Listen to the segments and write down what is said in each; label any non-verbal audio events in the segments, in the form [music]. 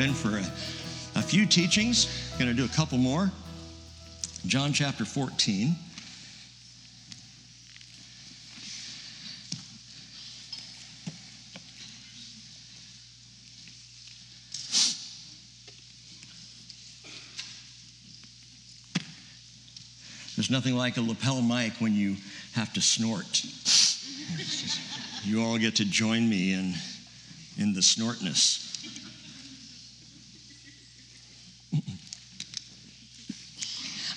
been for a, a few teachings. Going to do a couple more. John chapter 14. There's nothing like a lapel mic when you have to snort. [laughs] You all get to join me in, in the snortness.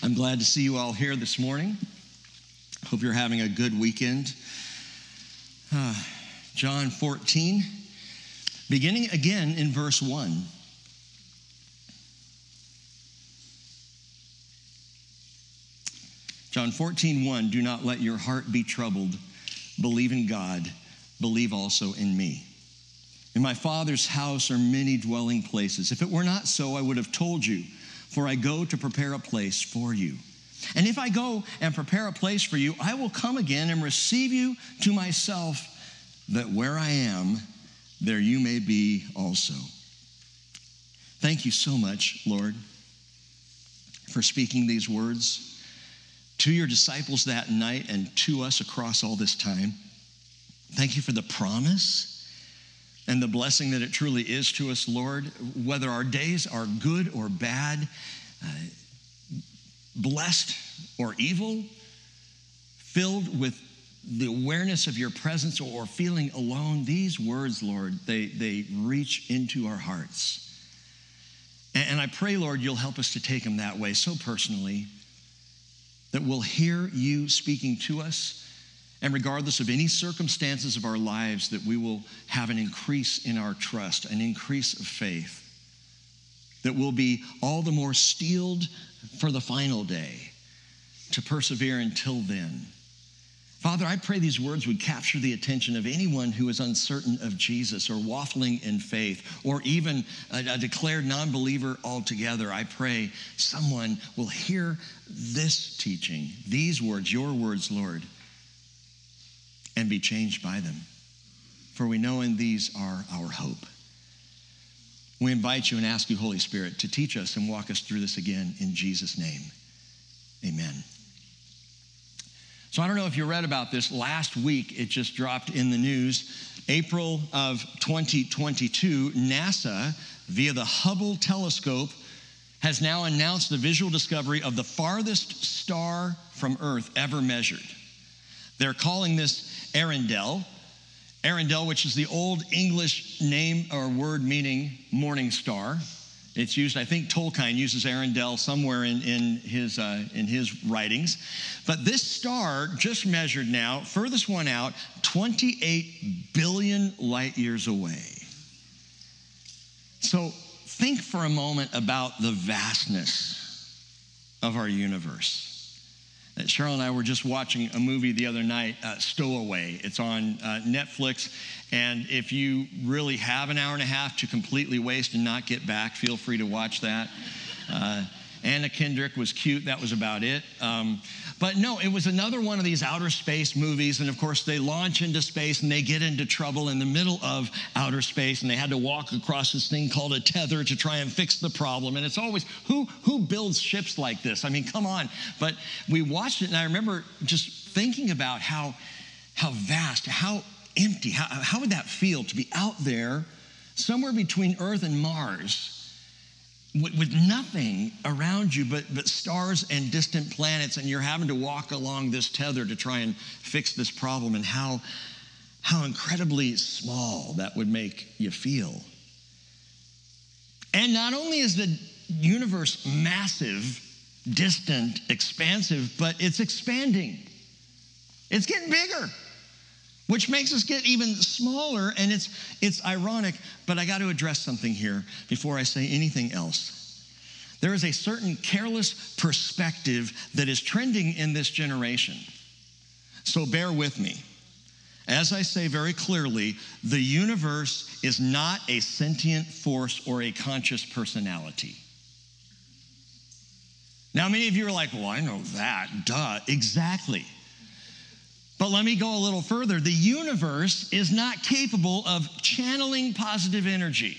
I'm glad to see you all here this morning. Hope you're having a good weekend. Uh, John 14, beginning again in verse 1. John 14, 1, do not let your heart be troubled. Believe in God, believe also in me. In my Father's house are many dwelling places. If it were not so, I would have told you, for I go to prepare a place for you. And if I go and prepare a place for you, I will come again and receive you to myself, that where I am, there you may be also. Thank you so much, Lord, for speaking these words to your disciples that night and to us across all this time. Thank you for the promise and the blessing that it truly is to us, Lord, whether our days are good or bad, uh, blessed or evil, filled with the awareness of your presence or feeling alone, these words, Lord, they, they reach into our hearts. And, and I pray, Lord, you'll help us to take them that way so personally that we'll hear you speaking to us. And regardless of any circumstances of our lives, that we will have an increase in our trust, an increase of faith, that we'll be all the more steeled for the final day to persevere until then. Father, I pray these words would capture the attention of anyone who is uncertain of Jesus or waffling in faith or even a, a declared non believer altogether. I pray someone will hear this teaching, these words, your words, Lord, and be changed by them. For we know in these are our hope. We invite you and ask you, Holy Spirit, to teach us and walk us through this again in Jesus' name. Amen. So I don't know if you read about this. Last week, it just dropped in the news. April of 2022, NASA, via the Hubble telescope, has now announced the visual discovery of the farthest star from Earth ever measured. They're calling this Earendel. Earendel, which is the old English name or word meaning morning star. It's used, I think Tolkien uses Earendel somewhere in, in, his, uh, in his writings. But this star just measured now, furthest one out, 28 billion light years away. So think for a moment about the vastness of our universe. Cheryl and I were just watching a movie the other night, uh, Stowaway. It's on uh, Netflix. And if you really have an hour and a half to completely waste and not get back, feel free to watch that. Uh, Anna Kendrick was cute. That was about it. Um, but no, it was another one of these outer space movies. And of course, they launch into space and they get into trouble in the middle of outer space. And they had to walk across this thing called a tether to try and fix the problem. And it's always, who, who builds ships like this? I mean, come on. But we watched it and I remember just thinking about how, how vast, how empty, how, how would that feel to be out there somewhere between Earth and Mars? With, nothing around you but, but stars and distant planets, and you're having to walk along this tether to try and fix this problem, and how, how incredibly small that would make you feel. And not only is the universe massive, distant, expansive, but it's expanding. It's getting bigger, which makes us get even smaller. And it's, it's ironic, but I got to address something here before I say anything else. There is a certain careless perspective that is trending in this generation. So bear with me. As I say very clearly, the universe is not a sentient force or a conscious personality. Now, many of you are like, well, I know that. Duh. Exactly. But let me go a little further. The universe is not capable of channeling positive energy,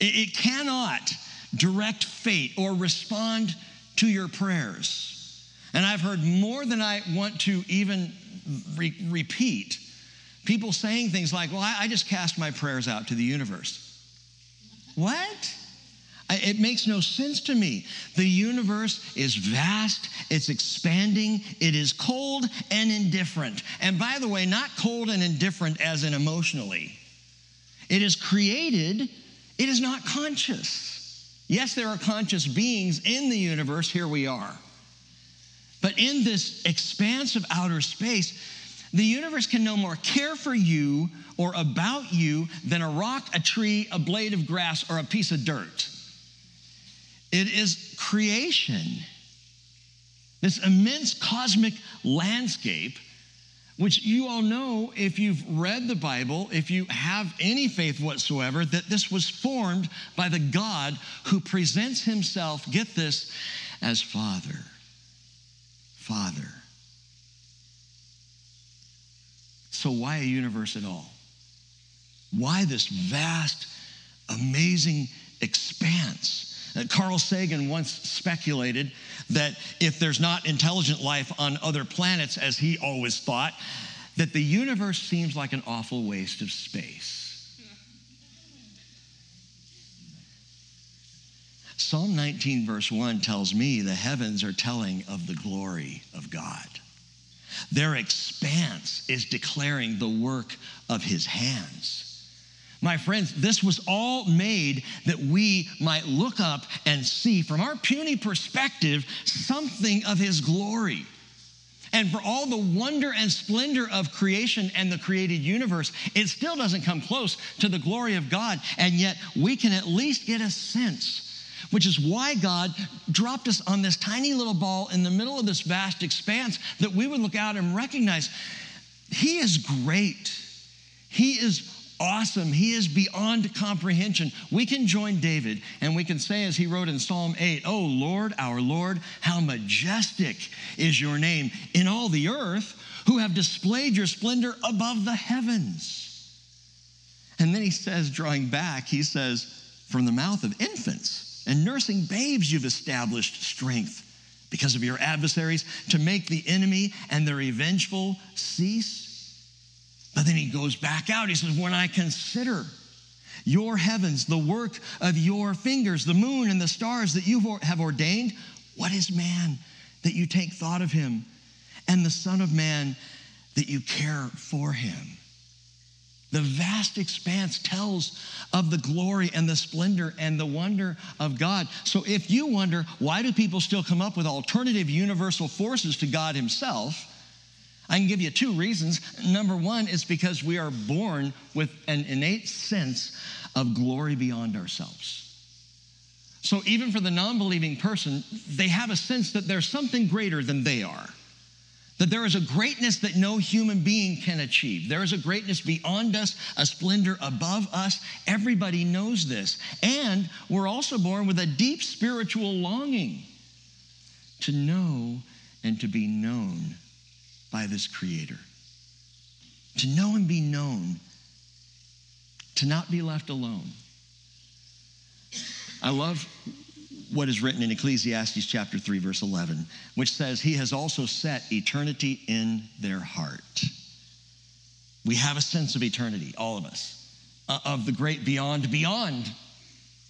it, cannot direct fate or respond to your prayers. And I've heard more than I want to even re- repeat people saying things like, Well, I just cast my prayers out to the universe. What? It makes no sense to me. The universe is vast, it's expanding, it is cold and indifferent. And by the way, not cold and indifferent as in emotionally. It is created, it is not conscious. Yes, there are conscious beings in the universe, here we are. But in this expanse of outer space, the universe can no more care for you or about you than a rock, a tree, a blade of grass, or a piece of dirt. It is creation, this immense cosmic landscape, which you all know if you've read the Bible, if you have any faith whatsoever, that this was formed by the God who presents himself, get this, as Father. Father. So, why a universe at all? Why this vast, amazing expanse? Uh, Carl Sagan once speculated that if there's not intelligent life on other planets, as he always thought, that the universe seems like an awful waste of space. Psalm 19, verse 1 tells me the heavens are telling of the glory of God. Their expanse is declaring the work of his hands. My friends, this was all made that we might look up and see from our puny perspective something of his glory. And for all the wonder and splendor of creation and the created universe, it still doesn't come close to the glory of God. And yet we can at least get a sense which is why God dropped us on this tiny little ball in the middle of this vast expanse that we would look out and recognize He is great. He is awesome. He is beyond comprehension. We can join David and we can say, as he wrote in Psalm 8, Oh Lord, our Lord, how majestic is your name in all the earth, who have displayed your splendor above the heavens. And then he says, drawing back, he says, From the mouth of infants and nursing babes, you've established strength because of your adversaries to make the enemy and the revengeful cease. But then he goes back out. He says, When I consider your heavens, the work of your fingers, the moon and the stars that you have ordained, what is man that you take thought of him, and the Son of Man that you care for him? The vast expanse tells of the glory and the splendor and the wonder of God. So if you wonder, why do people still come up with alternative universal forces to God Himself? I can give you two reasons. Number one is because we are born with an innate sense of glory beyond ourselves. So even for the non believing person, they have a sense that there's something greater than they are. That there is a greatness that no human being can achieve. There is a greatness beyond us, a splendor above us. Everybody knows this. And we're also born with a deep spiritual longing to know and to be known by this Creator. To know and be known, to not be left alone. I love what is written in Ecclesiastes chapter 3, verse 11, which says, He has also set eternity in their heart. We have a sense of eternity, all of us, uh, of the great beyond, beyond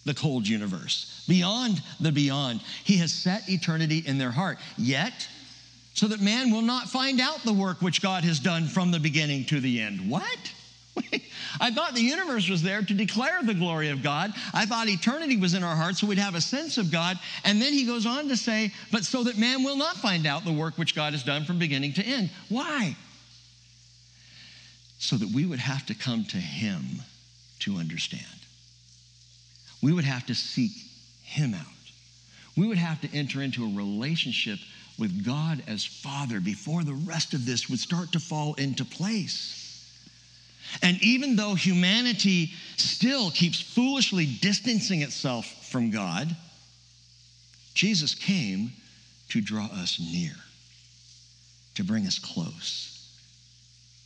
the cold universe, beyond the beyond. He has set eternity in their heart. Yet, so that man will not find out the work which God has done from the beginning to the end. What? [laughs] I thought the universe was there to declare the glory of God. I thought eternity was in our hearts so we'd have a sense of God. And then he goes on to say, but so that man will not find out the work which God has done from beginning to end. Why? So that we would have to come to him to understand. We would have to seek him out. We would have to enter into a relationship with God as Father before the rest of this would start to fall into place. And even though humanity still keeps foolishly distancing itself from God, Jesus came to draw us near, to bring us close.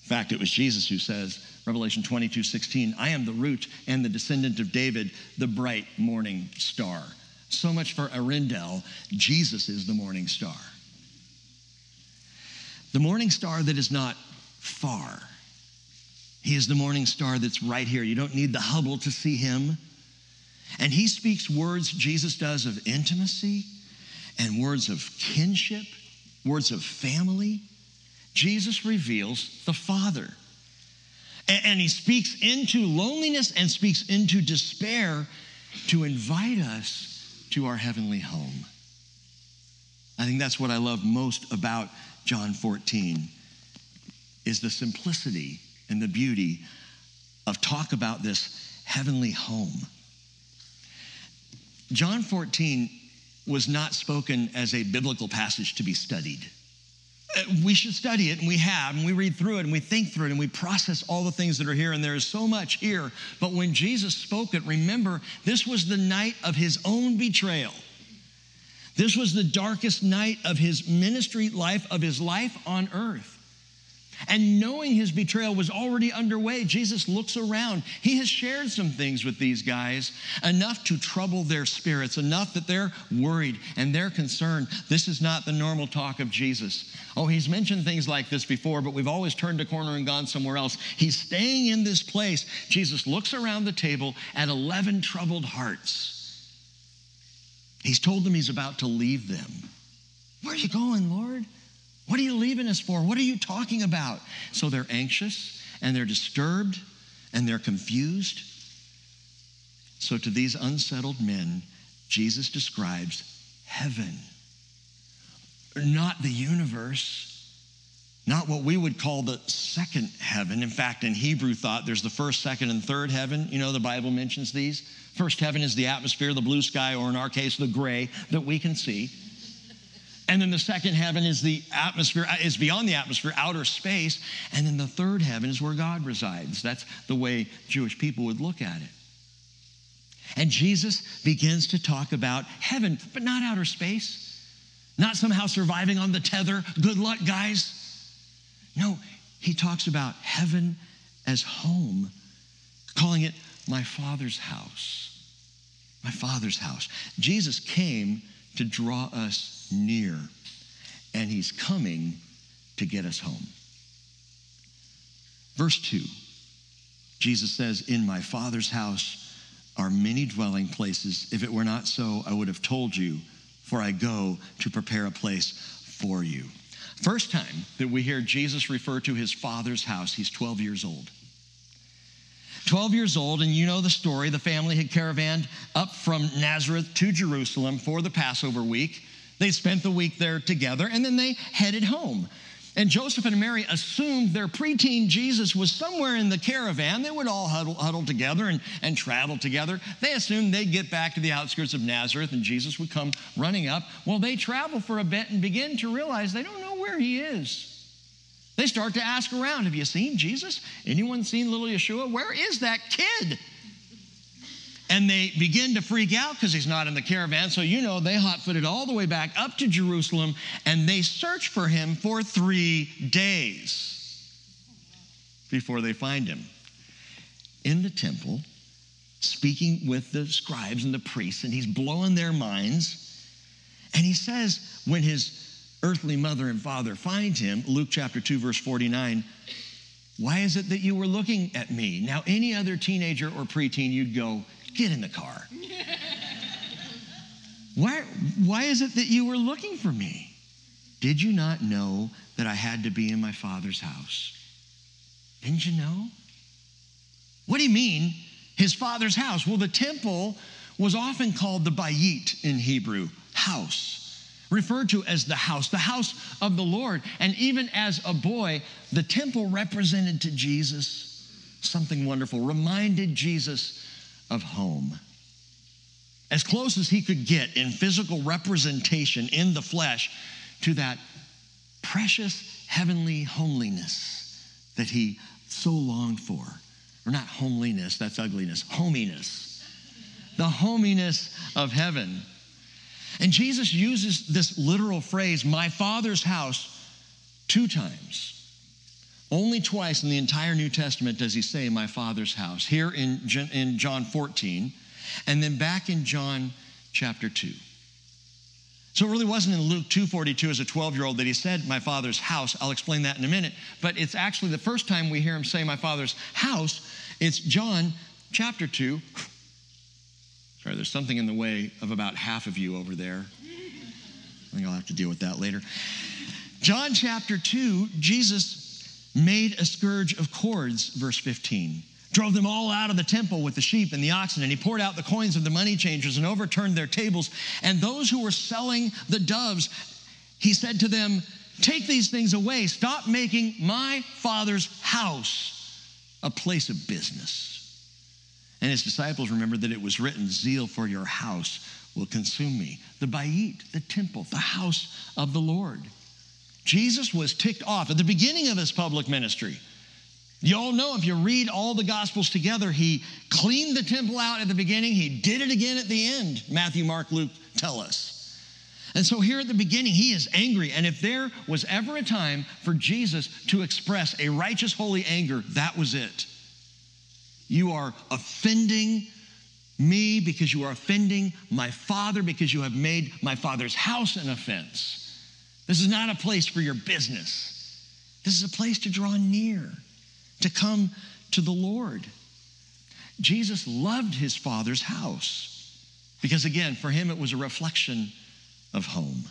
In fact, it was Jesus who says, Revelation 22 16, I am the root and the descendant of David, the bright morning star. So much for Earendel. Jesus is the morning star. The morning star that is not far. He is the morning star that's right here. You don't need the Hubble to see him. And he speaks words, Jesus does, of intimacy and words of kinship, words of family. Jesus reveals the Father. And, he speaks into loneliness and speaks into despair to invite us to our heavenly home. I think that's what I love most about John 14 is the simplicity and the beauty of talk about this heavenly home. John 14 was not spoken as a biblical passage to be studied. Uh, we should study it, and we have, and we read through it, and we think through it, and we process all the things that are here, and there is so much here. But when Jesus spoke it, remember, this was the night of his own betrayal. This was the darkest night of his ministry life, of his life on earth. And knowing his betrayal was already underway, Jesus looks around. He has shared some things with these guys, enough to trouble their spirits, enough that they're worried and they're concerned. This is not the normal talk of Jesus. Oh, he's mentioned things like this before, but we've always turned a corner and gone somewhere else. He's staying in this place. Jesus looks around the table at 11 troubled hearts. He's told them he's about to leave them. Where are you going, Lord? What are you leaving us for? What are you talking about? So they're anxious and they're disturbed and they're confused. So to these unsettled men, Jesus describes heaven, not the universe. Not what we would call the second heaven. In fact, in Hebrew thought, there's the first, second, and third heaven. You know, the Bible mentions these. First heaven is the atmosphere, the blue sky, or in our case, the gray that we can see. And then the second heaven is the atmosphere, uh, is beyond the atmosphere, outer space. And then the third heaven is where God resides. That's the way Jewish people would look at it. And Jesus begins to talk about heaven, but not outer space, not somehow surviving on the tether. Good luck, guys. No, he talks about heaven as home, calling it my Father's house. My Father's house. Jesus came to draw us near, and he's coming to get us home. Verse 2 Jesus says, In my Father's house are many dwelling places. If it were not so, I would have told you, for I go to prepare a place for you. First time that we hear Jesus refer to his Father's house, he's 12 years old. 12 years old, and you know the story. The family had caravanned up from Nazareth to Jerusalem for the Passover week. They spent the week there together, and then they headed home. And Joseph and Mary assumed their preteen Jesus was somewhere in the caravan. They would all huddle, huddle together and, and travel together. They assumed they'd get back to the outskirts of Nazareth and Jesus would come running up. Well, they travel for a bit and begin to realize they don't where he is. They start to ask around Have you seen Jesus? Anyone seen little Yeshua? Where is that kid? And they begin to freak out because he's not in the caravan. So, you know, they hot footed all the way back up to Jerusalem and they search for him for three days before they find him. In the temple, speaking with the scribes and the priests, and he's blowing their minds. And he says, when his earthly mother and father find him, Luke chapter 2, verse 49, why is it that you were looking at me? Now, any other teenager or preteen, you'd go, get in the car. [laughs] why, why is it that you were looking for me? Did you not know that I had to be in my father's house? Didn't you know? What do you mean, his father's house? Well, the temple was often called the bayit in Hebrew, house referred to as the house, the house of the Lord. And even as a boy, the temple represented to Jesus something wonderful, reminded Jesus of home. As close as he could get in physical representation in the flesh to that precious heavenly homeliness that he so longed for. Or not homeliness, that's ugliness, hominess. The hominess of heaven. And Jesus uses this literal phrase, my father's house, two times. Only twice in the entire New Testament does he say, My Father's house. Here in, in John 14, and then back in John chapter 2. So it really wasn't in Luke 2:42 as a 12-year-old that he said my father's house. I'll explain that in a minute. But it's actually the first time we hear him say my father's house. It's John chapter 2. Sorry, there's something in the way of about half of you over there. I think I'll have to deal with that later. John chapter 2, Jesus made a scourge of cords, verse 15 drove them all out of the temple with the sheep and the oxen, and he poured out the coins of the money changers and overturned their tables. And those who were selling the doves, he said to them, Take these things away. Stop making my father's house a place of business. And his disciples remembered that it was written, Zeal for your house will consume me. The Bayit, the temple, the house of the Lord. Jesus was ticked off at the beginning of his public ministry. You all know if you read all the Gospels together, he cleaned the temple out at the beginning, he did it again at the end. Matthew, Mark, Luke tell us. And so here at the beginning, he is angry. And if there was ever a time for Jesus to express a righteous, holy anger, that was it. You are offending me because you are offending my father because you have made my father's house an offense. This is not a place for your business. This is a place to draw near to come to the Lord. Jesus loved his father's house because, again, for him it was a reflection of home,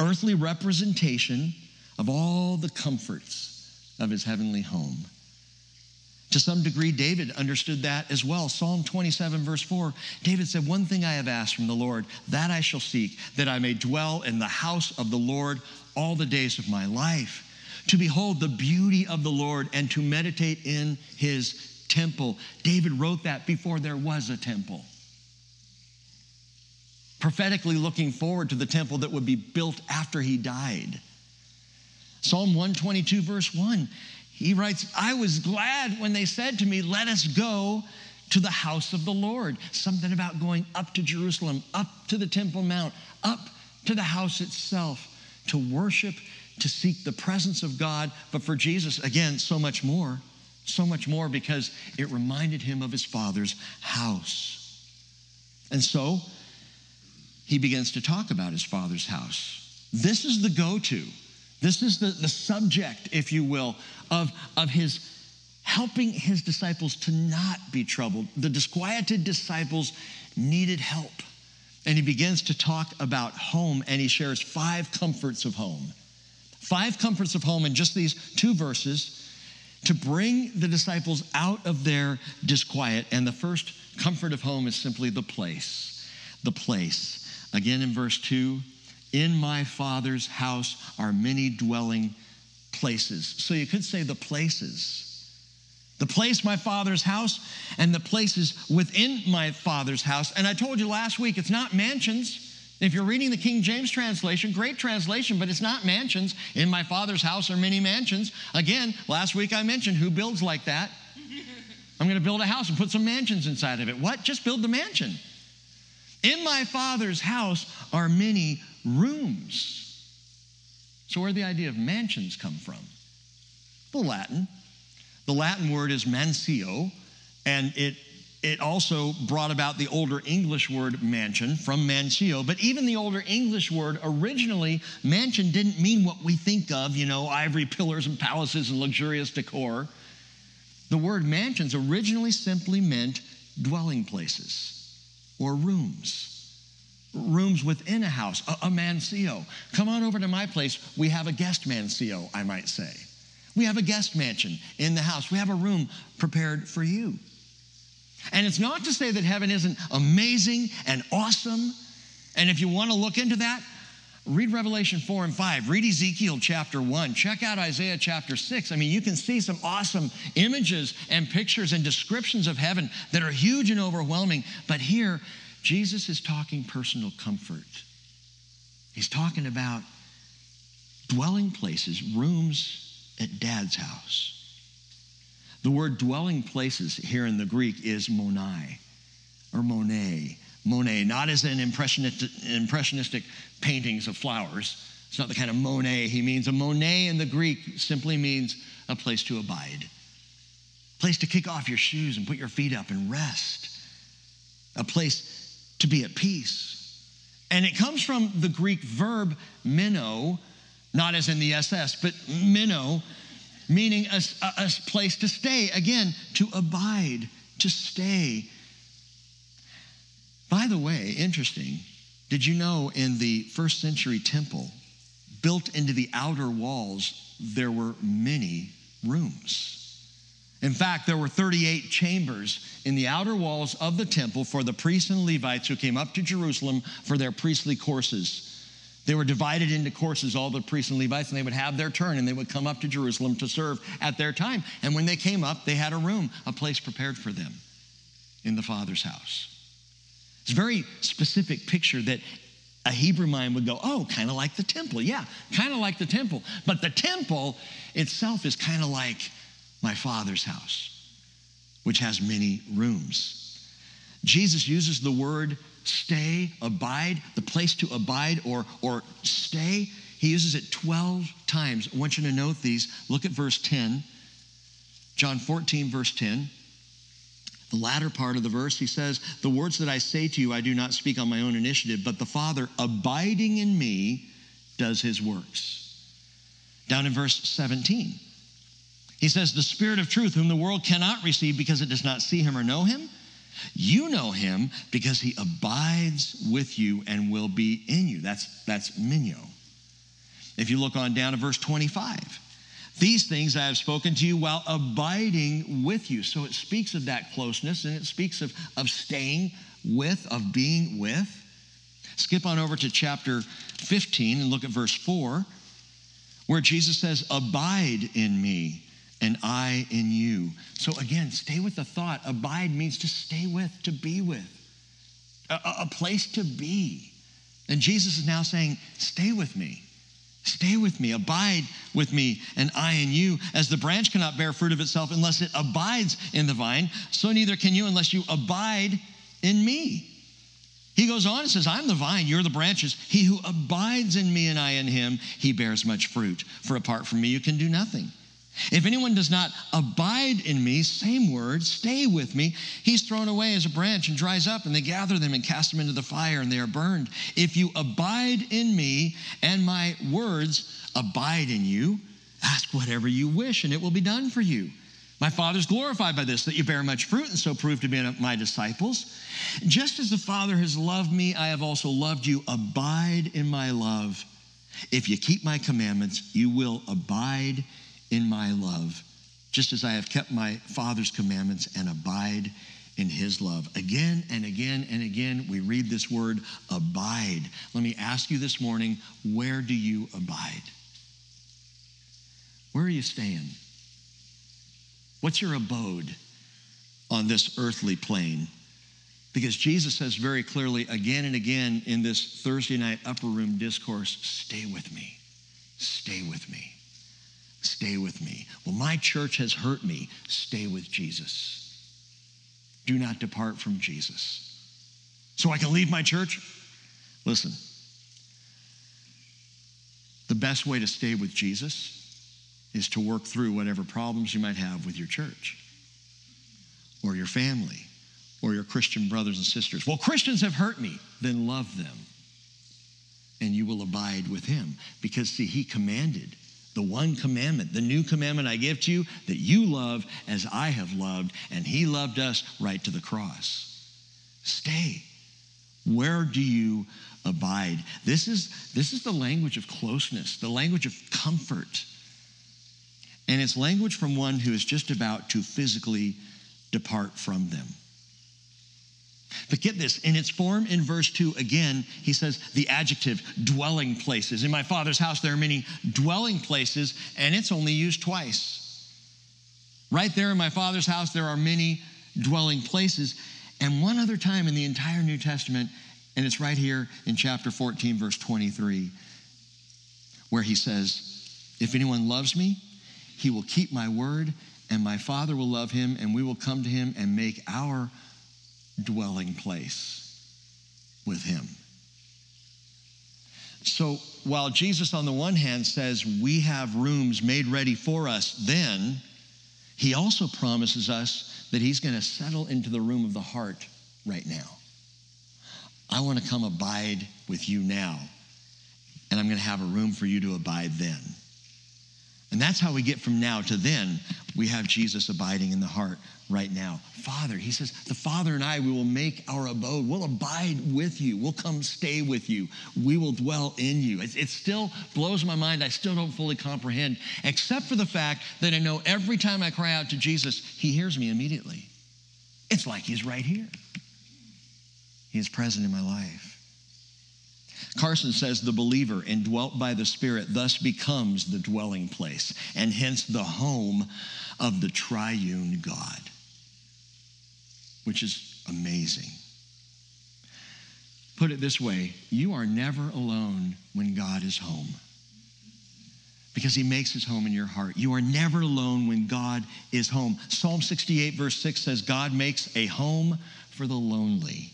earthly representation of all the comforts of his heavenly home. To some degree, David understood that as well. Psalm 27, verse 4, David said, One thing I have asked from the Lord, that I shall seek, that I may dwell in the house of the Lord all the days of my life to behold the beauty of the Lord and to meditate in his temple. David wrote that before there was a temple. Prophetically looking forward to the temple that would be built after he died. Psalm 122, verse 1, he writes, I was glad when they said to me, Let us go to the house of the Lord. Something about going up to Jerusalem, up to the Temple Mount, up to the house itself to worship to seek the presence of God, but for Jesus, again, so much more. So much more because it reminded him of his father's house. And so he begins to talk about his father's house. This is the go to. This is the, the subject, if you will, of, of his helping his disciples to not be troubled. The disquieted disciples needed help. And he begins to talk about home and he shares five comforts of home. Five comforts of home in just these two verses to bring the disciples out of their disquiet. And the first comfort of home is simply the place. The place. Again in verse 2 In my Father's house are many dwelling places. So you could say the places. The place, my father's house, and the places within my father's house. And I told you last week, it's not mansions. If you're reading the King James translation, great translation, but it's not mansions. In my father's house are many mansions. Again, last week I mentioned who builds like that? [laughs] I'm going to build a house and put some mansions inside of it. What? Just build the mansion. In my father's house are many rooms. So, where did the idea of mansions come from? The Latin. The Latin word is mansio, and it it also brought about the older English word mansion from mansio. But even the older English word, originally, mansion didn't mean what we think of, you know, ivory pillars and palaces and luxurious decor. The word mansions originally simply meant dwelling places or rooms. Rooms within a house, a, a. Come on over to my place. We have a guest mansio, I might say. We have a guest mansion in the house. We have a room prepared for you. And it's not to say that heaven isn't amazing and awesome. And if you want to look into that, read Revelation 4 and 5, read Ezekiel chapter 1, check out Isaiah chapter 6. I mean, you can see some awesome images and pictures and descriptions of heaven that are huge and overwhelming. But here, Jesus is talking personal comfort. He's talking about dwelling places, rooms at dad's house. The word dwelling places here in the Greek is monai or monet. Monet, not as in impressionistic, impressionistic paintings of flowers, It's not the kind of Monet he means. A Monet in the Greek simply means a place to abide, a place to kick off your shoes and put your feet up and rest, a place to be at peace. And it comes from the Greek verb meno, not as in the SS, but meno, meaning a, a place to stay. Again, to abide, to stay. By the way, interesting, did you know in the first century temple, built into the outer walls, there were many rooms? In fact, there were 38 chambers in the outer walls of the temple for the priests and Levites who came up to Jerusalem for their priestly courses. They were divided into courses, all the priests and Levites, and they would have their turn and they would come up to Jerusalem to serve at their time. And when they came up, they had a room, a place prepared for them in the Father's house. It's a very specific picture that a Hebrew mind would go, oh, kind of like the temple. Yeah, kind of like the temple. But the temple itself is kind of like my Father's house, which has many rooms. Jesus uses the word stay, abide, the place to abide or, or stay. He uses it 12 times. I want you to note these. Look at verse 10. John 14, verse 10. The latter part of the verse, he says, The words that I say to you, I do not speak on my own initiative, but the Father abiding in me does his works. Down in verse 17, he says, The Spirit of truth, whom the world cannot receive because it does not see him or know him, you know him because he abides with you and will be in you. That's, that's meno. If you look on down to verse 25, these things I have spoken to you while abiding with you. So it speaks of that closeness and it speaks of, of staying with, of being with. Skip on over to chapter 15 and look at verse 4, where Jesus says, Abide in me and I in you. So again, stay with the thought. Abide means to stay with, to be with, a, a, place to be. And Jesus is now saying, Stay with me. Stay with me, abide with me, and I in you. As the branch cannot bear fruit of itself unless it abides in the vine, so neither can you unless you abide in me. He goes on and says, I'm the vine, you're the branches. He who abides in me and I in him, he bears much fruit. For apart from me, you can do nothing. If anyone does not abide in me, same word, stay with me, he's thrown away as a branch and dries up, and they gather them and cast them into the fire, and they are burned. If you abide in me, and my words abide in you, ask whatever you wish, and it will be done for you. My Father is glorified by this, that you bear much fruit, and so prove to be my disciples. Just as the Father has loved me, I have also loved you. Abide in my love. If you keep my commandments, you will abide in my love, just as I have kept my Father's commandments and abide in his love. Again and again and again, we read this word abide. Let me ask you this morning where do you abide? Where are you staying? What's your abode on this earthly plane? Because Jesus says very clearly again and again in this Thursday night upper room discourse stay with me, stay with me. Stay with me. Well, my church has hurt me. Stay with Jesus. Do not depart from Jesus. So I can leave my church? Listen, the best way to stay with Jesus is to work through whatever problems you might have with your church or your family or your Christian brothers and sisters. Well, Christians have hurt me. Then love them and you will abide with him because, see, he commanded the one commandment, the new commandment I give to you, that you love as I have loved, and he loved us right to the cross. Stay. Where do you abide? This is, this is the language of closeness, the language of comfort. And it's language from one who is just about to physically depart from them. But get this, in its form in verse 2, again, he says the adjective dwelling places. In my father's house, there are many dwelling places, and it's only used twice. Right there in my father's house, there are many dwelling places. And one other time in the entire New Testament, and it's right here in chapter 14, verse 23, where he says, If anyone loves me, he will keep my word, and my Father will love him, and we will come to him and make our dwelling place with him. So while Jesus, on the one hand, says we have rooms made ready for us, then he also promises us that he's going to settle into the room of the heart right now. I want to come abide with you now, and I'm going to have a room for you to abide then. And that's how we get from now to then. We have Jesus abiding in the heart right now. Father, he says, the Father and I, we will make our abode. We'll abide with you. We'll come stay with you. We will dwell in you. It, it, still blows my mind. I still don't fully comprehend, except for the fact that I know every time I cry out to Jesus, he hears me immediately. It's like he's right here. He is present in my life. Carson says the believer indwelt by the Spirit thus becomes the dwelling place and hence the home of the triune God, which is amazing. Put it this way you are never alone when God is home because he makes his home in your heart. You are never alone when God is home. Psalm 68, verse 6 says, God makes a home for the lonely.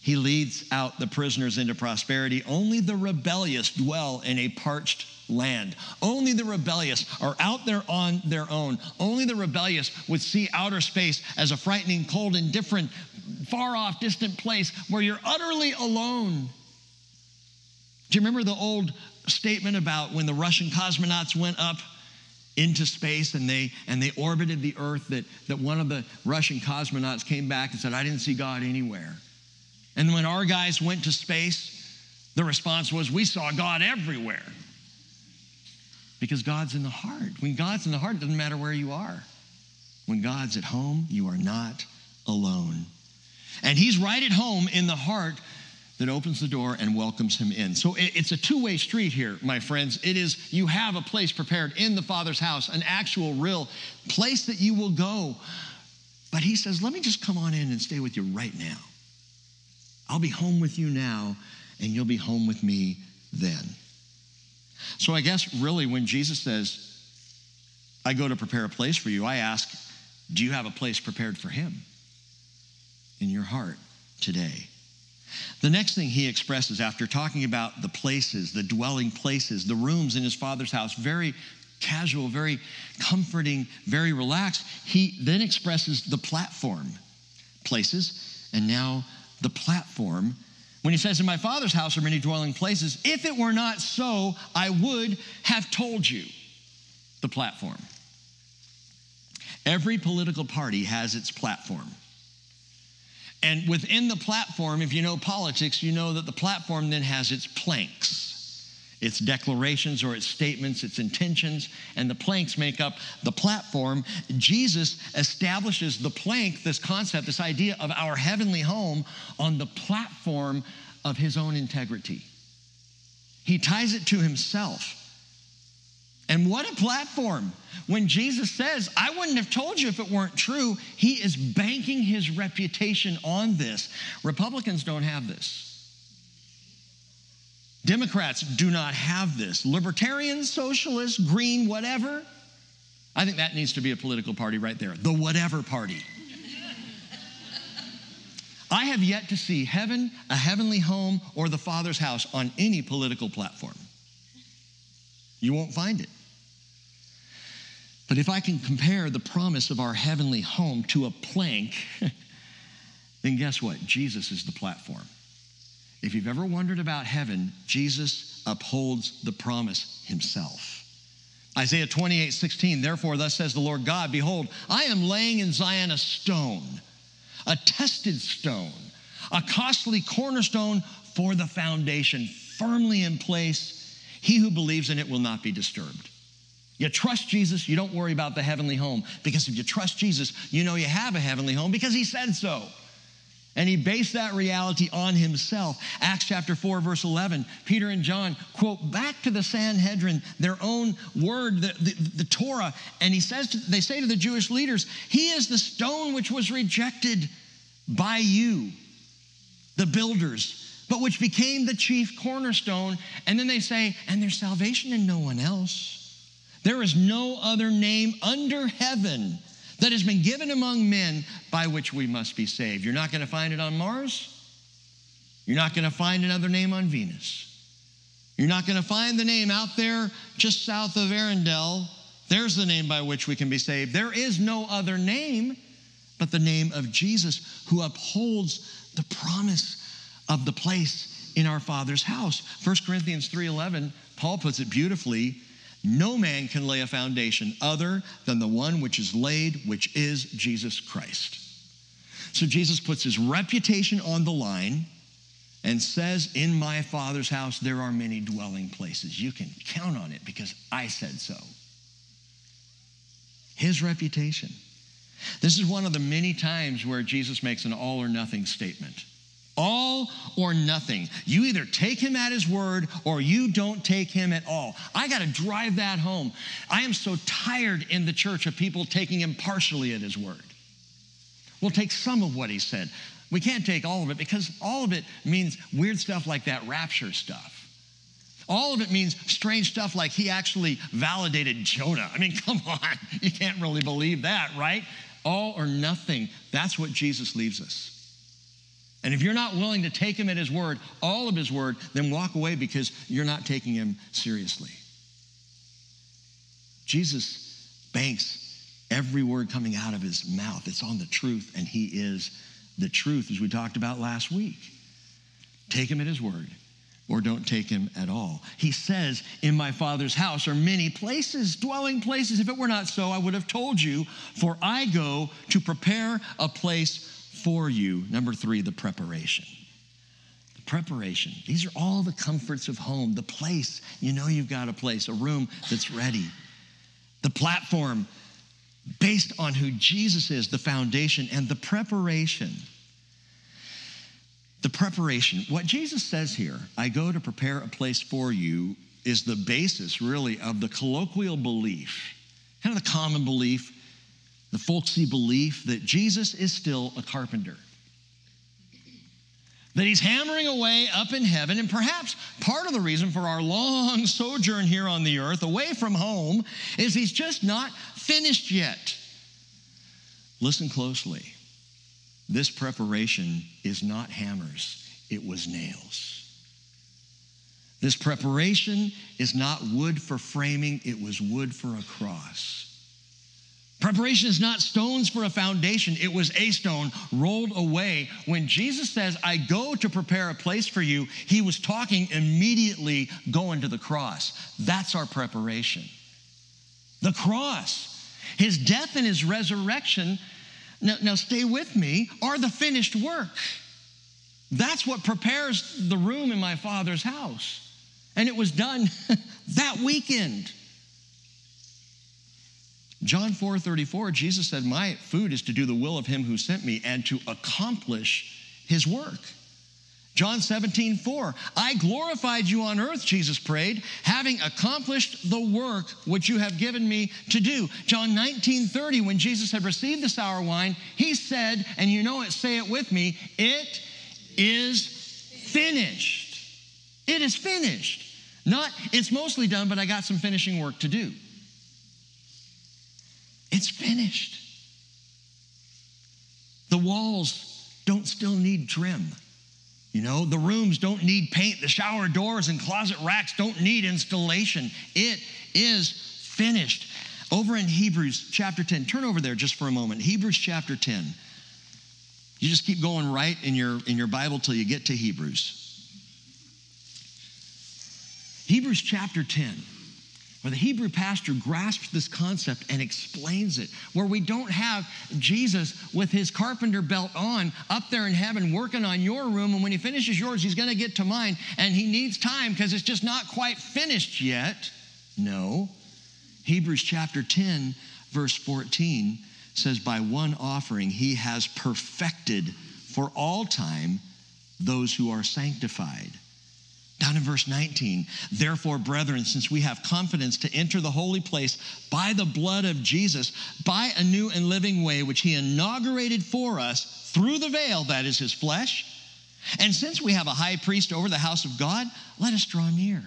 He leads out the prisoners into prosperity. Only the rebellious dwell in a parched land. Only the rebellious are out there on their own. Only the rebellious would see outer space as a frightening, cold, indifferent, far off, distant place where you're utterly alone. Do you remember the old statement about when the Russian cosmonauts went up? into space and they and they orbited the earth that, that one of the russian cosmonauts came back and said i didn't see god anywhere and when our guys went to space, the response was, We saw God everywhere. Because God's in the heart. When God's in the heart, it doesn't matter where you are. When God's at home, you are not alone. And He's right at home in the heart that opens the door and welcomes him in. So it's a two way street here, my friends. It is you have a place prepared in the Father's house, an actual, real place that you will go. But he says, Let me just come on in and stay with you right now. I'll be home with you now, and you'll be home with me then. So I guess really when Jesus says, I go to prepare a place for you, I ask, do you have a place prepared for him in your heart today? The next thing he expresses after talking about the places, the dwelling places, the rooms in his father's house, very casual, very comforting, very relaxed, he then expresses the platform places and now the platform when he says, In my Father's house are many dwelling places. If it were not so, I would have told you. The platform. Every political party has its platform. And within the platform, if you know politics, you know that the platform then has its planks its declarations or its statements, its intentions, and the planks make up the platform. Jesus establishes the plank, this concept, this idea of our heavenly home, on the platform of his own integrity. He ties it to himself. And what a platform. When Jesus says, I wouldn't have told you if it weren't true, he is banking his reputation on this. Republicans don't have this. Democrats do not have this. Libertarians, socialists, green, whatever. I think that needs to be a political party right there. The whatever party. I have yet to see heaven, a heavenly home, or the Father's house on any political platform. You won't find it. But if I can compare the promise of our heavenly home to a plank, [laughs] then guess what? Jesus is the platform. If you've ever wondered about heaven, Jesus upholds the promise himself. Isaiah 28 16, therefore, thus says the Lord God, Behold, I am laying in Zion a stone, a tested stone, a costly cornerstone for the foundation, firmly in place. He who believes in it will not be disturbed. You trust Jesus, you don't worry about the heavenly home. Because if you trust Jesus, you know you have a heavenly home because he said so. And he based that reality on himself. Acts chapter 4, verse 11, Peter and John quote back to the Sanhedrin their own word, the, the, the Torah. And he says, to, they say to the Jewish leaders, He is the stone which was rejected by you, the builders, but which became the chief cornerstone. And then they say, And there's salvation in no one else. There is no other name under heaven that has been given among men by which we must be saved. You're not going to find it on Mars. You're not going to find another name on Venus. You're not going to find the name out there just south of Earendel. There's the name by which we can be saved. There is no other name but the name of Jesus who upholds the promise of the place in our Father's house. 1 Corinthians 3:11, Paul puts it beautifully, no man can lay a foundation other than the one which is laid, which is Jesus Christ. So Jesus puts his reputation on the line and says, In my Father's house there are many dwelling places. You can count on it because I said so. His reputation. This is one of the many times where Jesus makes an all or nothing statement. All or nothing. You either take him at his word or you don't take him at all. I got to drive that home. I am so tired in the church of people taking him partially at his word. We'll take some of what he said. We can't take all of it because all of it means weird stuff like that rapture stuff. All of it means strange stuff like he actually validated Jonah. I mean, [laughs] come on, you can't really believe that, right? All or nothing. That's what Jesus leaves us. And if you're not willing to take him at his word, all of his word, then walk away because you're not taking him seriously. Jesus banks every word coming out of his mouth. It's on the truth, and he is the truth, as we talked about last week. Take him at his word or don't take him at all. He says, In my Father's house are many places, dwelling places. If it were not so, I would have told you, for I go to prepare a place for you. Number three, the preparation. The preparation. These are all the comforts of home, the place. You know you've got a place, a room that's ready. The platform based on who Jesus is, the foundation, and the preparation the preparation. What Jesus says here, I go to prepare a place for you, is the basis really of the colloquial belief, kind of the common belief, the folksy belief that Jesus is still a carpenter. That he's hammering away up in heaven, and perhaps part of the reason for our long sojourn here on the earth, away from home, is he's just not finished yet. Listen closely. This preparation is not hammers, it was nails. This preparation is not wood for framing, it was wood for a cross. Preparation is not stones for a foundation, it was a stone rolled away. When Jesus says, I go to prepare a place for you, he was talking immediately going to the cross. That's our preparation. The cross. His death and his resurrection now, now stay with me, are the finished work. That's what prepares the room in my father's house. And it was done [laughs] that weekend. John 4 34, Jesus said, My food is to do the will of him who sent me and to accomplish his work. John 17, 4. I glorified you on earth, Jesus prayed, having accomplished the work which you have given me to do. John 19, 30, when Jesus had received the sour wine, he said, and you know it, say it with me, it is finished. It is finished. Not, it's mostly done, but I got some finishing work to do. It's finished. The walls don't still need trim. You know, the rooms don't need paint, the shower doors and closet racks don't need installation. It is finished. Over in Hebrews chapter 10, turn over there just for a moment. Hebrews chapter 10. You just keep going right in your, in your Bible till you get to Hebrews. Hebrews chapter 10 where the Hebrew pastor grasps this concept and explains it, where we don't have Jesus with his carpenter belt on up there in heaven working on your room, and when he finishes yours, he's going to get to mine, and he needs time because it's just not quite finished yet. No. Hebrews chapter 10, verse 14 says, By one offering he has perfected for all time those who are sanctified. Down in verse 19, therefore, brethren, since we have confidence to enter the holy place by the blood of Jesus, by a new and living way which he inaugurated for us through the veil, that is his flesh, and since we have a high priest over the house of God, let us draw near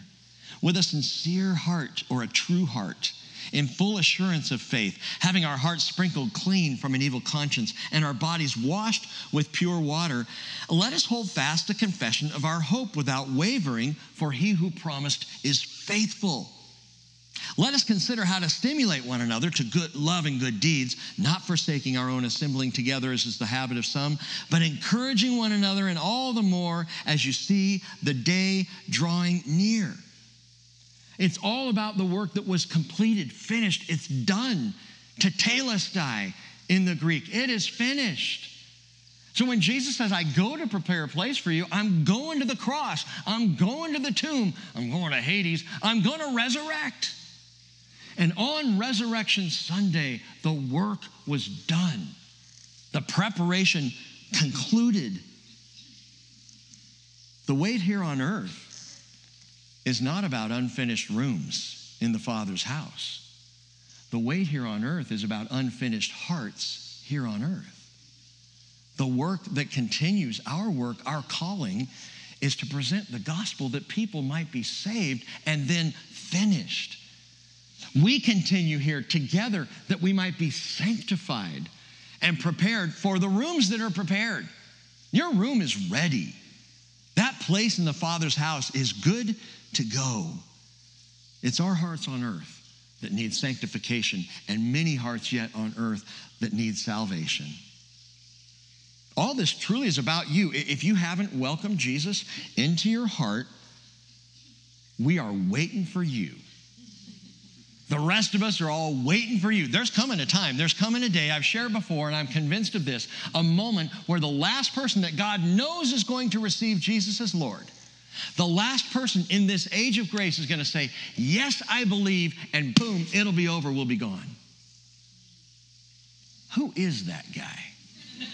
with a sincere heart or a true heart in full assurance of faith, having our hearts sprinkled clean from an evil conscience and our bodies washed with pure water, let us hold fast the confession of our hope without wavering, for he who promised is faithful. Let us consider how to stimulate one another to good love and good deeds, not forsaking our own assembling together as is the habit of some, but encouraging one another and all the more as you see the day drawing near. It's all about the work that was completed, finished, it's done. to Tetelestai in the Greek. It is finished. So when Jesus says, I go to prepare a place for you, I'm going to the cross, I'm going to the tomb, I'm going to Hades, I'm going to resurrect. And on Resurrection Sunday, the work was done. The preparation concluded. The wait here on earth is not about unfinished rooms in the Father's house. The wait here on earth is about unfinished hearts here on earth. The work that continues, our work, our calling, is to present the gospel that people might be saved and then finished. We continue here together that we might be sanctified and prepared for the rooms that are prepared. Your room is ready. That place in the Father's house is good to go. It's our hearts on earth that need sanctification, and many hearts yet on earth that need salvation. All this truly is about you. If you haven't welcomed Jesus into your heart, we are waiting for you. The rest of us are all waiting for you. There's coming a time, there's coming a day, I've shared before, and I'm convinced of this a moment where the last person that God knows is going to receive Jesus as Lord, the last person in this age of grace is going to say, Yes, I believe, and boom, it'll be over, we'll be gone. Who is that guy? [laughs]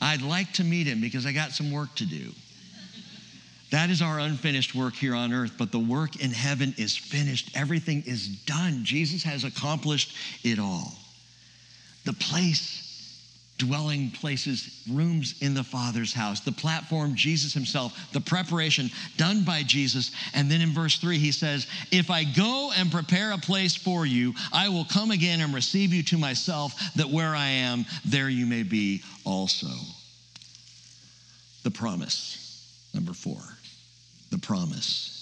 I'd like to meet him because I got some work to do. That is our unfinished work here on earth, but the work in heaven is finished. Everything is done. Jesus has accomplished it all. The place, dwelling places, rooms in the Father's house, the platform, Jesus Himself, the preparation done by Jesus. And then in verse three, He says, If I go and prepare a place for you, I will come again and receive you to myself, that where I am, there you may be also. The promise, number four the promise.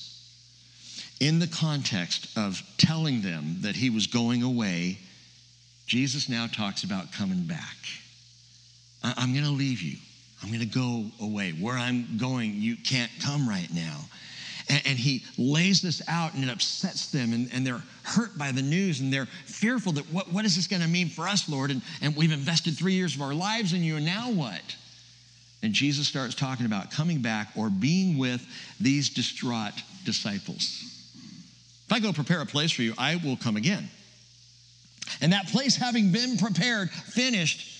In the context of telling them that he was going away, Jesus now talks about coming back. I'm going to leave you. I'm going to go away. Where I'm going, you can't come right now. And, and, he lays this out and it upsets them and, and they're hurt by the news and they're fearful that what, what is this going to mean for us, Lord? And, and we've invested three years of our lives in you, and now what? And Jesus starts talking about coming back or being with these distraught disciples. If I go prepare a place for you, I will come again. And that place having been prepared, finished,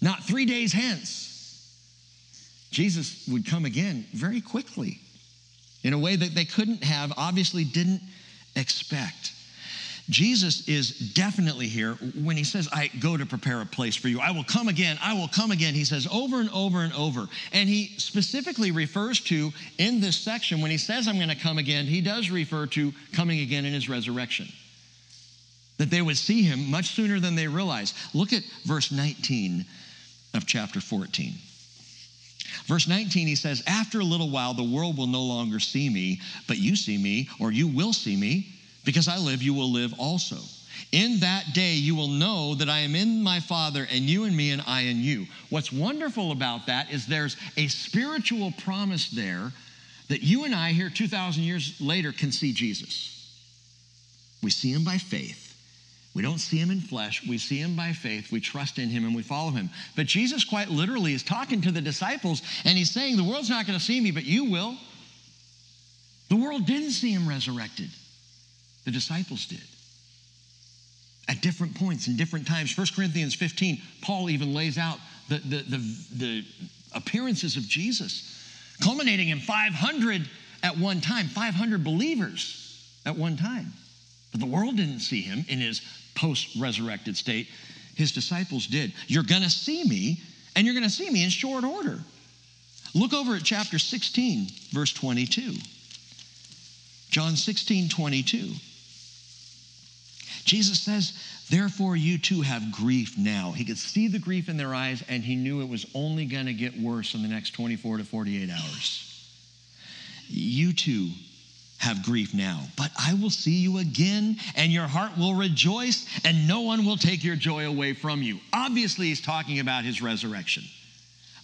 not three days hence, Jesus would come again very quickly in a way that they couldn't have, obviously didn't expect. Jesus is definitely here when he says, I go to prepare a place for you. I will come again. I will come again. He says over and over and over. And he specifically refers to in this section, when he says, I'm going to come again, he does refer to coming again in his resurrection. That they would see him much sooner than they realize. Look at verse 19 of chapter 14. Verse 19, he says, After a little while, the world will no longer see me, but you see me, or you will see me because I live, you will live also. In that day, you will know that I am in my Father, and you in me, and I in you. What's wonderful about that is there's a spiritual promise there that you and I, here 2,000 years later, can see Jesus. We see him by faith. We don't see him in flesh. We see him by faith. We trust in him and we follow him. But Jesus, quite literally, is talking to the disciples and he's saying, The world's not going to see me, but you will. The world didn't see him resurrected. The disciples did. At different points in different times. 1 Corinthians 15, Paul even lays out the, the, the, the appearances of Jesus, culminating in 500 at one time, 500 believers at one time. But the world didn't see him in his post resurrected state. His disciples did. You're going to see me, and you're going to see me in short order. Look over at chapter 16, verse 22. John 16, 22. Jesus says, Therefore, you too have grief now. He could see the grief in their eyes, and he knew it was only going to get worse in the next 24 to 48 hours. You too have grief now, but I will see you again, and your heart will rejoice, and no one will take your joy away from you. Obviously, he's talking about his resurrection.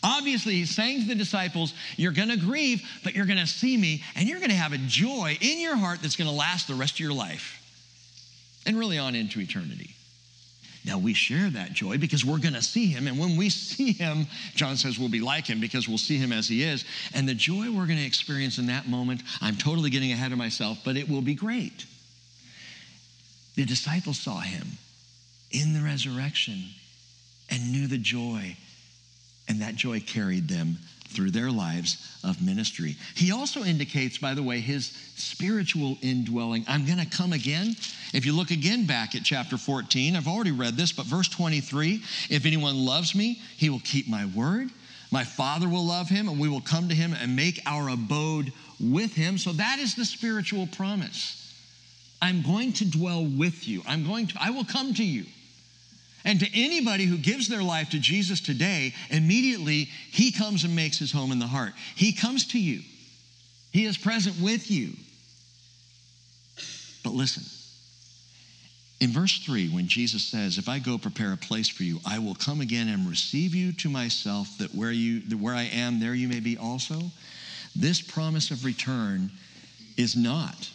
Obviously, he's saying to the disciples, You're to grieve, but you're to see me, and you're to have a joy in your heart that's to last the rest of your life and really on into eternity. Now, we share that joy because we're going to see him. And when we see him, John says we'll be like him because we'll see him as he is. And the joy we're going to experience in that moment, I'm totally getting ahead of myself, but it will be great. The disciples saw him in the resurrection and knew the joy, and that joy carried them through their lives of ministry. He also indicates, by the way, his spiritual indwelling. I'm going to come again. If you look again back at chapter 14, I've already read this, but verse 23 if anyone loves me, he will keep my word. My Father will love him, and we will come to him and make our abode with him. So that is the spiritual promise. I'm going to dwell with you. I'm going to, I will come to you. And to anybody who gives their life to Jesus today, immediately he comes and makes his home in the heart. He comes to you, he is present with you. But listen, in verse 3, when Jesus says, If I go prepare a place for you, I will come again and receive you to myself, that where, you, that where I am, there you may be also. This promise of return is not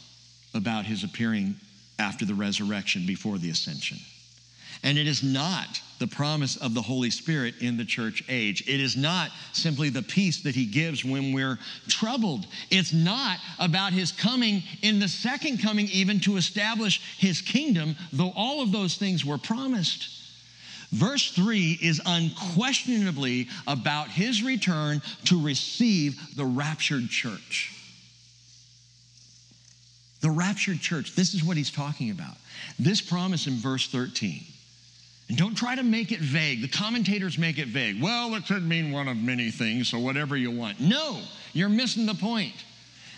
about his appearing after the resurrection before the ascension. And it is not the promise of the Holy Spirit in the church age. It is not simply the peace that he gives when we're troubled. It's not about his coming in the second coming, even to establish his kingdom, though all of those things were promised. Verse 3 is unquestionably about his return to receive the raptured church. The raptured church, this is what he's talking about. This promise in verse 13 and don't try to make it vague. The commentators make it vague. Well, it could mean one of many things, so whatever you want. No, you're missing the point.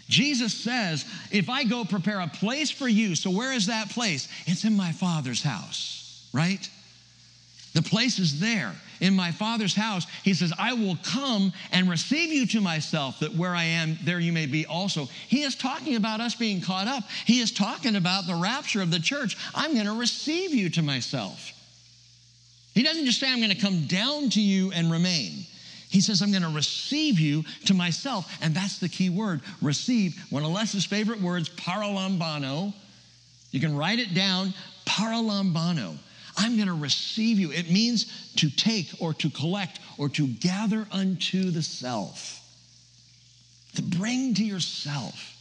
Jesus says, If I go prepare a place for you, so where is that place? It's in my Father's house, right? The place is there in my Father's house. He says, I will come and receive you to myself, that where I am, there you may be also. He is talking about us being caught up. He is talking about the rapture of the church. I'm going to receive you to myself. He doesn't just say, I'm going to come down to you and remain. He says, I'm going to receive you to myself. And that's the key word receive. One of Les's favorite words, paralambano. You can write it down, paralambano. I'm going to receive you. It means to take or to collect or to gather unto the self, to bring to yourself.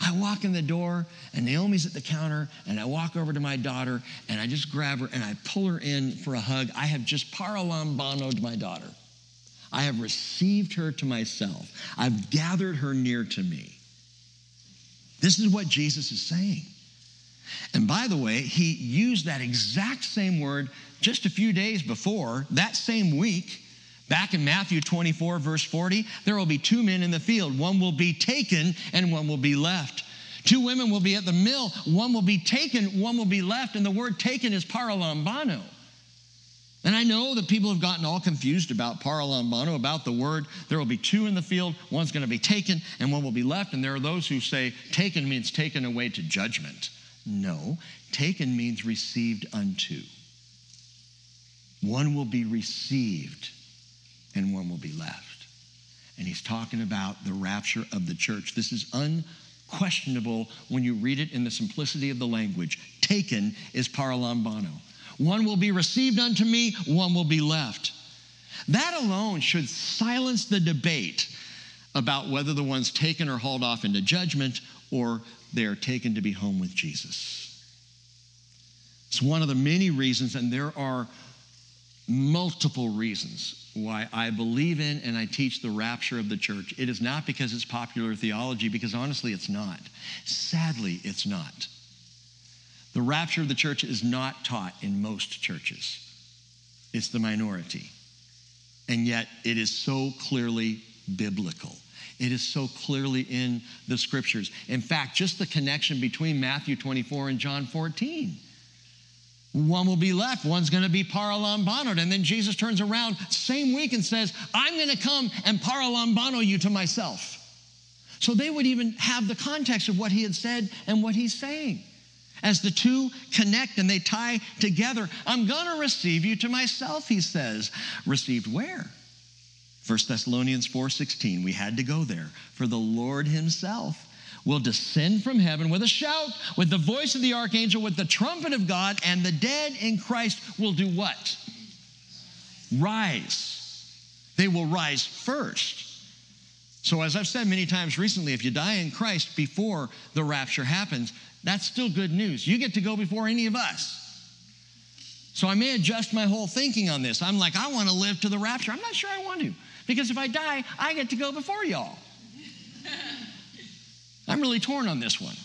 I walk in the door and Naomi's at the counter and I walk over to my daughter and I just grab her and I pull her in for a hug. I have just paralambanoed my daughter. I have received her to myself. I've gathered her near to me. This is what Jesus is saying. And by the way, he used that exact same word just a few days before, that same week, Back in Matthew 24, verse 40, there will be two men in the field. One will be taken and one will be left. Two women will be at the mill. One will be taken, one will be left. And the word taken is paralambano. And I know that people have gotten all confused about paralambano, about the word. There will be two in the field. One's going to be taken and one will be left. And there are those who say taken means taken away to judgment. No, taken means received unto. One will be received and one will be left. And he's talking about the rapture of the church. This is unquestionable when you read it in the simplicity of the language. Taken is paralambano. One will be received unto me, one will be left. That alone should silence the debate about whether the one's taken or hauled off into judgment or they are taken to be home with Jesus. It's one of the many reasons, and there are multiple reasons why I believe in and I teach the rapture of the church. It is not because it's popular theology, because honestly, it's not. Sadly, it's not. The rapture of the church is not taught in most churches, it's the minority. And yet, it is so clearly biblical. It is so clearly in the scriptures. In fact, just the connection between Matthew 24 and John 14. One will be left, one's going to be paralambanoed. And then Jesus turns around same week and says, I'm going to come and paralambano you to myself. So they would even have the context of what he had said and what he's saying. As the two connect and they tie together, I'm going to receive you to myself, he says. Received where? 1 Thessalonians 4:16. We had to go there. For the Lord himself will descend from heaven with a shout, with the voice of the archangel, with the trumpet of God, and the dead in Christ will do what? Rise. They will rise first. So, as I've said many times recently, if you die in Christ before the rapture happens, that's still good news. You get to go before any of us. So, I may adjust my whole thinking on this. I'm like, I want to live to the rapture. I'm not sure I want to, because if I die, I get to go before y'all. I'm really torn on this one.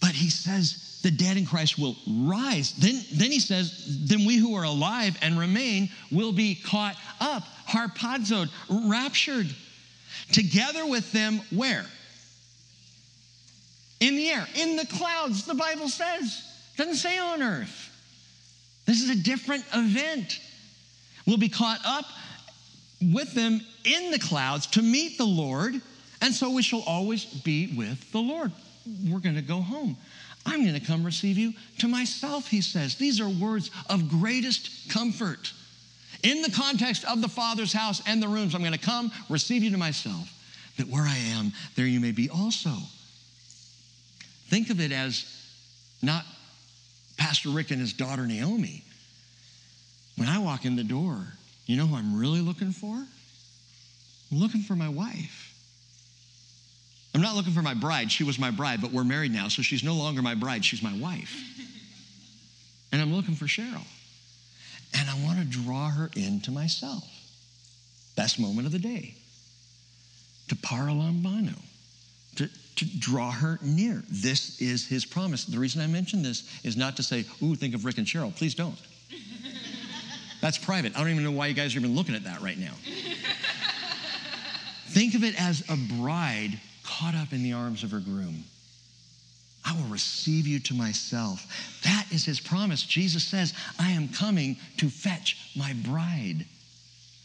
But he says the dead in Christ will rise. Then, then he says, then we who are alive and remain will be caught up, harpazoed, raptured, together with them where? In the air, in the clouds, the Bible says. Doesn't say on earth. This is a different event. We'll be caught up with them in the clouds to meet the Lord and so we shall always be with the Lord. We're going to go home. I'm going to come receive you to myself, he says. These are words of greatest comfort. In the context of the Father's house and the rooms, I'm going to come receive you to myself, that where I am, there you may be also. Think of it as not Pastor Rick and his daughter Naomi. When I walk in the door, you know who I'm really looking for? I'm looking for my wife. Not looking for my bride. She was my bride, but we're married now, so she's no longer my bride. She's my wife. And I'm looking for Cheryl. And I want to draw her into myself. Best moment of the day. To paralambano, to, to draw her near. This is his promise. The reason I mention this is not to say, ooh, think of Rick and Cheryl. Please don't. That's private. I don't even know why you guys are even looking at that right now. think of it as a bride caught up in the arms of her groom. I will receive you to myself. That is his promise. Jesus says, I am coming to fetch my bride.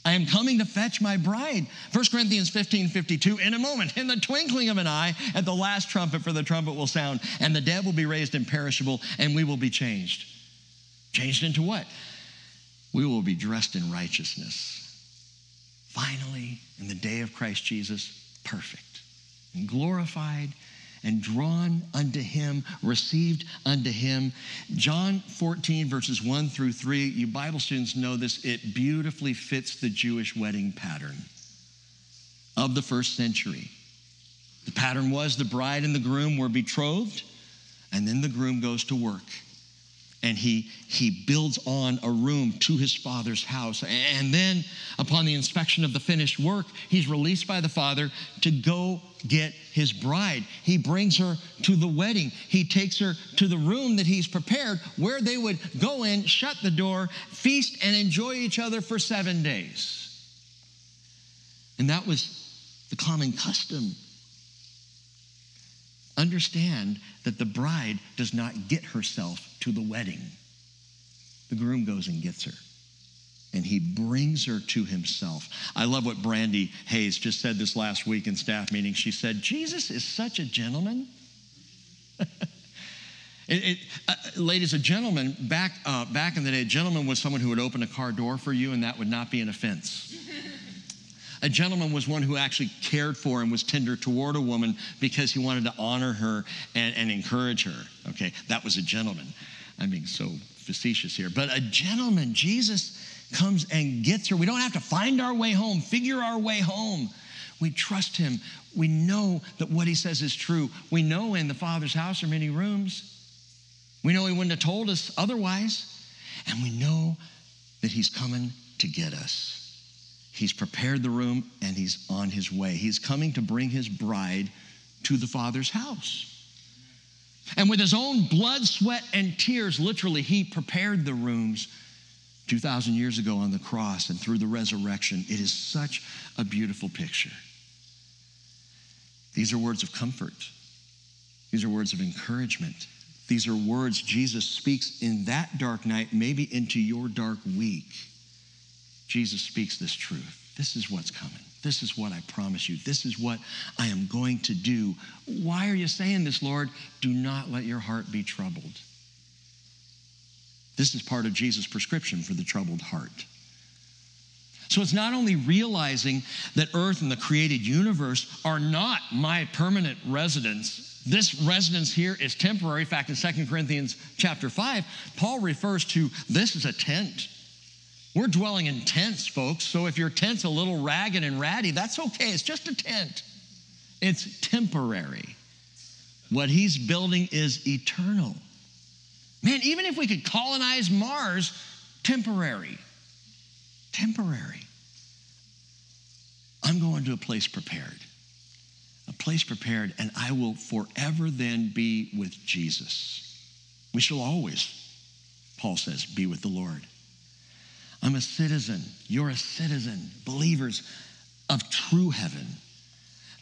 I am coming to fetch my bride. 1 Corinthians 15 52, in a moment, in the twinkling of an eye, at the last trumpet, for the trumpet will sound, and the dead will be raised imperishable, and we will be changed. Changed into what? We will be dressed in righteousness. Finally, in the day of Christ Jesus, perfect glorified and drawn unto him, received unto him. John 14, verses 1 through 3, you Bible students know this, it beautifully fits the Jewish wedding pattern of the first century. The pattern was the bride and the groom were betrothed, and then the groom goes to work and he, he builds on a room to his father's house. And then, upon the inspection of the finished work, he's released by the father to go get his bride. He brings her to the wedding. He takes her to the room that he's prepared where they would go in, shut the door, feast, and enjoy each other for seven days. And that was the common custom Understand that the bride does not get herself to the wedding. The groom goes and gets her, and he brings her to himself. I love what Brandy Hayes just said this last week in staff meeting. She said, Jesus is such a gentleman. [laughs] It, it, uh, ladies, a gentleman, back, uh, back in the day, a gentleman was someone who would open a car door for you, and that would not be an offense. A gentleman was one who actually cared for and was tender toward a woman because he wanted to honor her and, and encourage her. Okay, that was a gentleman. I'm being so facetious here. But a gentleman, Jesus comes and gets her. We don't have to find our way home, figure our way home. We trust him. We know that what he says is true. We know in the Father's house are many rooms. We know he wouldn't have told us otherwise. And we know that he's coming to get us. He's prepared the room and he's on his way. He's coming to bring his bride to the Father's house. And with his own blood, sweat, and tears, literally, he prepared the rooms 2,000 years ago on the cross and through the resurrection. It is such a beautiful picture. These are words of comfort, these are words of encouragement. These are words Jesus speaks in that dark night, maybe into your dark week. Jesus speaks this truth. This is what's coming. This is what I promise you. This is what I am going to do. Why are you saying this, Lord? Do not let your heart be troubled. This is part of Jesus' prescription for the troubled heart. So it's not only realizing that earth and the created universe are not my permanent residence. This residence here is temporary. In fact, in 2 Corinthians chapter 5, Paul refers to this as a tent. We're dwelling in tents, folks. So if your tent's a little ragged and ratty, that's okay. It's just a tent. It's temporary. What he's building is eternal. Man, even if we could colonize Mars, temporary temporary. I'm going to a place prepared, a place prepared, and I will forever then be with Jesus. We shall always, Paul says, be with the Lord. I'm a citizen. You're a citizen, believers of true heaven,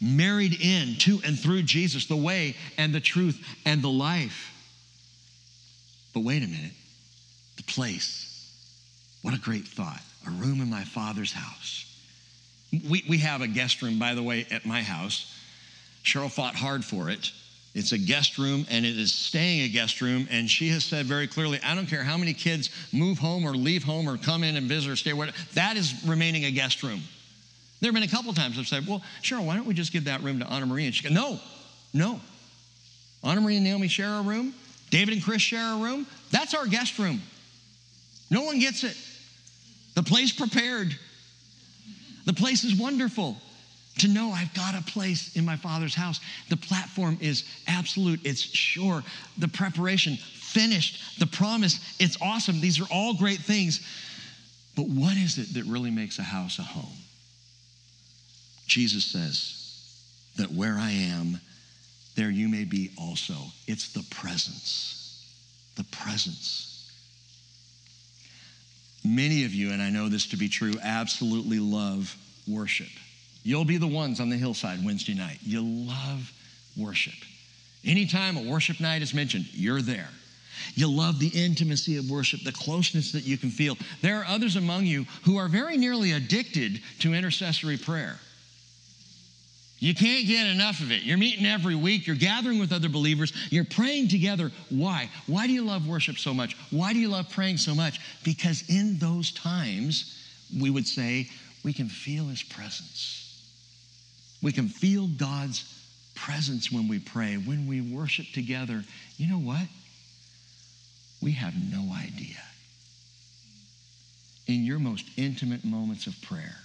married in to and through Jesus, the way and the truth and the life. But wait a minute, the place. What a great thought a room in my father's house. We, we have a guest room, by the way, at my house. Cheryl fought hard for it. It's a guest room and it is staying a guest room. And she has said very clearly, I don't care how many kids move home or leave home or come in and visit or stay, whatever, that is remaining a guest room. There have been a couple times I've said, Well, Cheryl, why don't we just give that room to Anna Marie? And she goes, No, no. Anna Marie and Naomi share a room. David and Chris share a room. That's our guest room. No one gets it. The place prepared. The place is wonderful to know I've got a place in my Father's house. The platform is absolute, it's sure. The preparation, finished. The promise, it's awesome. These are all great things. But what is it that really makes a house a home? Jesus says that where I am, there you may be also. It's the presence. The presence. Many of you, and I know this to be true, absolutely love worship. You'll be the ones on the hillside Wednesday night. You love worship. Anytime a worship night is mentioned, you're there. You love the intimacy of worship, the closeness that you can feel. There are others among you who are very nearly addicted to intercessory prayer. You can't get enough of it. You're meeting every week, you're gathering with other believers, you're praying together. Why? Why do you love worship so much? Why do you love praying so much? Because in those times, we would say, we can feel his presence. We can feel God's presence when we pray, when we worship together. You know what? We have no idea. In your most intimate moments of prayer,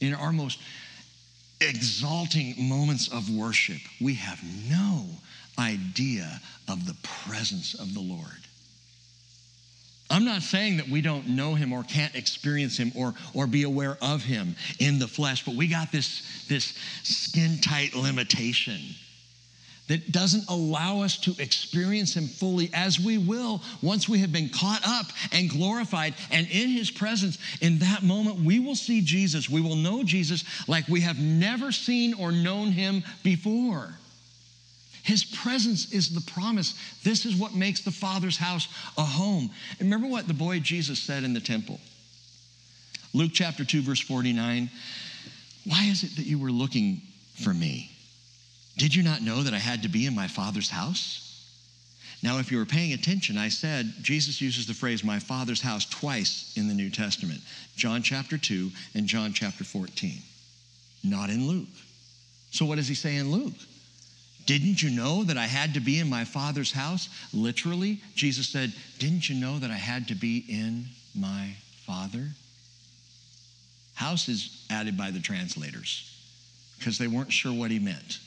in our most exalting moments of worship, we have no idea of the presence of the Lord. I'm not saying that we don't know him or can't experience him or, or be aware of him in the flesh, but we got this, this skin tight limitation that doesn't allow us to experience Him fully as we will once we have been caught up and glorified and in His presence. In that moment, we will see Jesus. We will know Jesus like we have never seen or known Him before. His presence is the promise. This is what makes the Father's house a home. And remember what the boy Jesus said in the temple? Luke chapter 2, verse 49. Why is it that you were looking for me? Did you not know that I had to be in my Father's house? Now, if you were paying attention, I said Jesus uses the phrase my Father's house twice in the New Testament John chapter 2 and John chapter 14, not in Luke. So, what does he say in Luke? Didn't you know that I had to be in my Father's house? Literally, Jesus said, Didn't you know that I had to be in my Father? House is added by the translators because they weren't sure what he meant.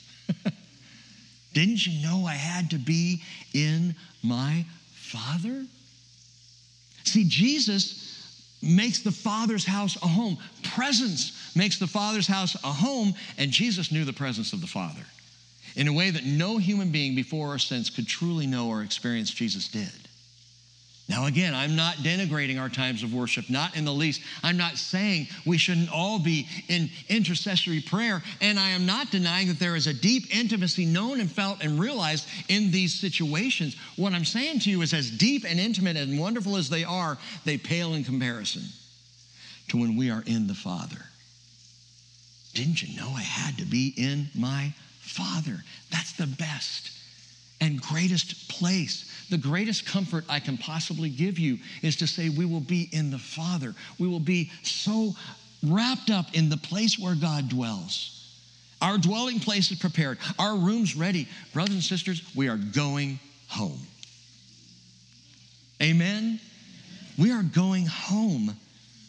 [laughs] Didn't you know I had to be in my Father? See, Jesus makes the Father's house a home. Presence makes the Father's house a home, and Jesus knew the presence of the Father in a way that no human being before or since could truly know or experience Jesus did. Now, again, I'm not denigrating our times of worship, not in the least. I'm not saying we shouldn't all be in intercessory prayer, and I am not denying that there is a deep intimacy known and felt and realized in these situations. What I'm saying to you is, as deep and intimate and wonderful as they are, they pale in comparison to when we are in the Father. Didn't you know I had to be in my Father? That's the best and greatest place. The greatest comfort I can possibly give you is to say we will be in the Father. We will be so wrapped up in the place where God dwells. Our dwelling place is prepared, our room's ready. Brothers and sisters, we are going home. Amen? We are going home.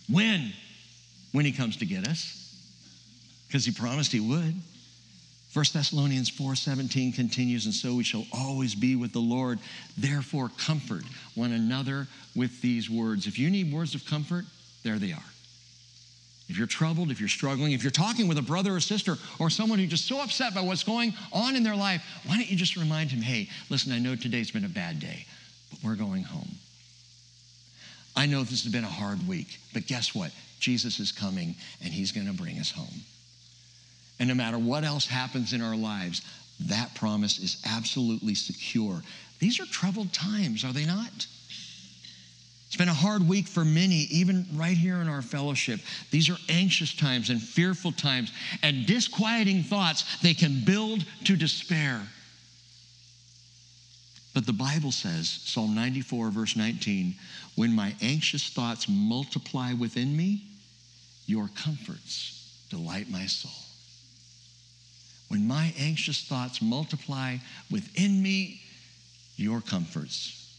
When? When He comes to get us. Because He promised He would. 1 Thessalonians 4:17 continues and so we shall always be with the Lord. Therefore comfort one another with these words. If you need words of comfort there they are. If you're troubled if you're struggling if you're talking with a brother or sister or someone who's just so upset by what's going on in their life why don't you just remind him hey listen I know today's been a bad day but we're going home. I know this has been a hard week but guess what? Jesus is coming and he's going to bring us home and no matter what else happens in our lives, that promise is absolutely secure. These are troubled times, are they not? It's been a hard week for many, even right here in our fellowship. These are anxious times and fearful times and disquieting thoughts. They can build to despair. But the Bible says, Psalm 94, verse 19, when my anxious thoughts multiply within me, your comforts delight my soul. When my anxious thoughts multiply within me, your comforts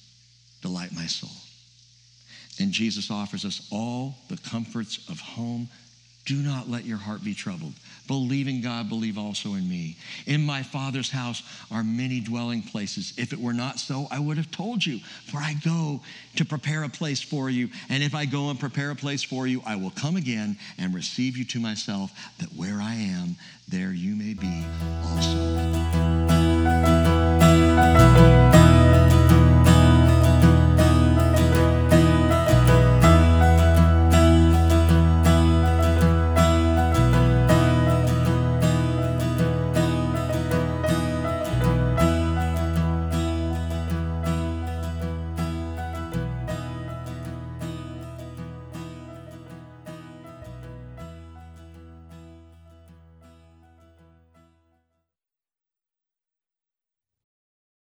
delight my soul. And Jesus offers us all the comforts of home do not let your heart be troubled. Believe in God, believe also in me. In my Father's house are many dwelling places. If it were not so, I would have told you, for I go to prepare a place for you. And if I go and prepare a place for you, I will come again and receive you to myself, that where I am, there you may be also.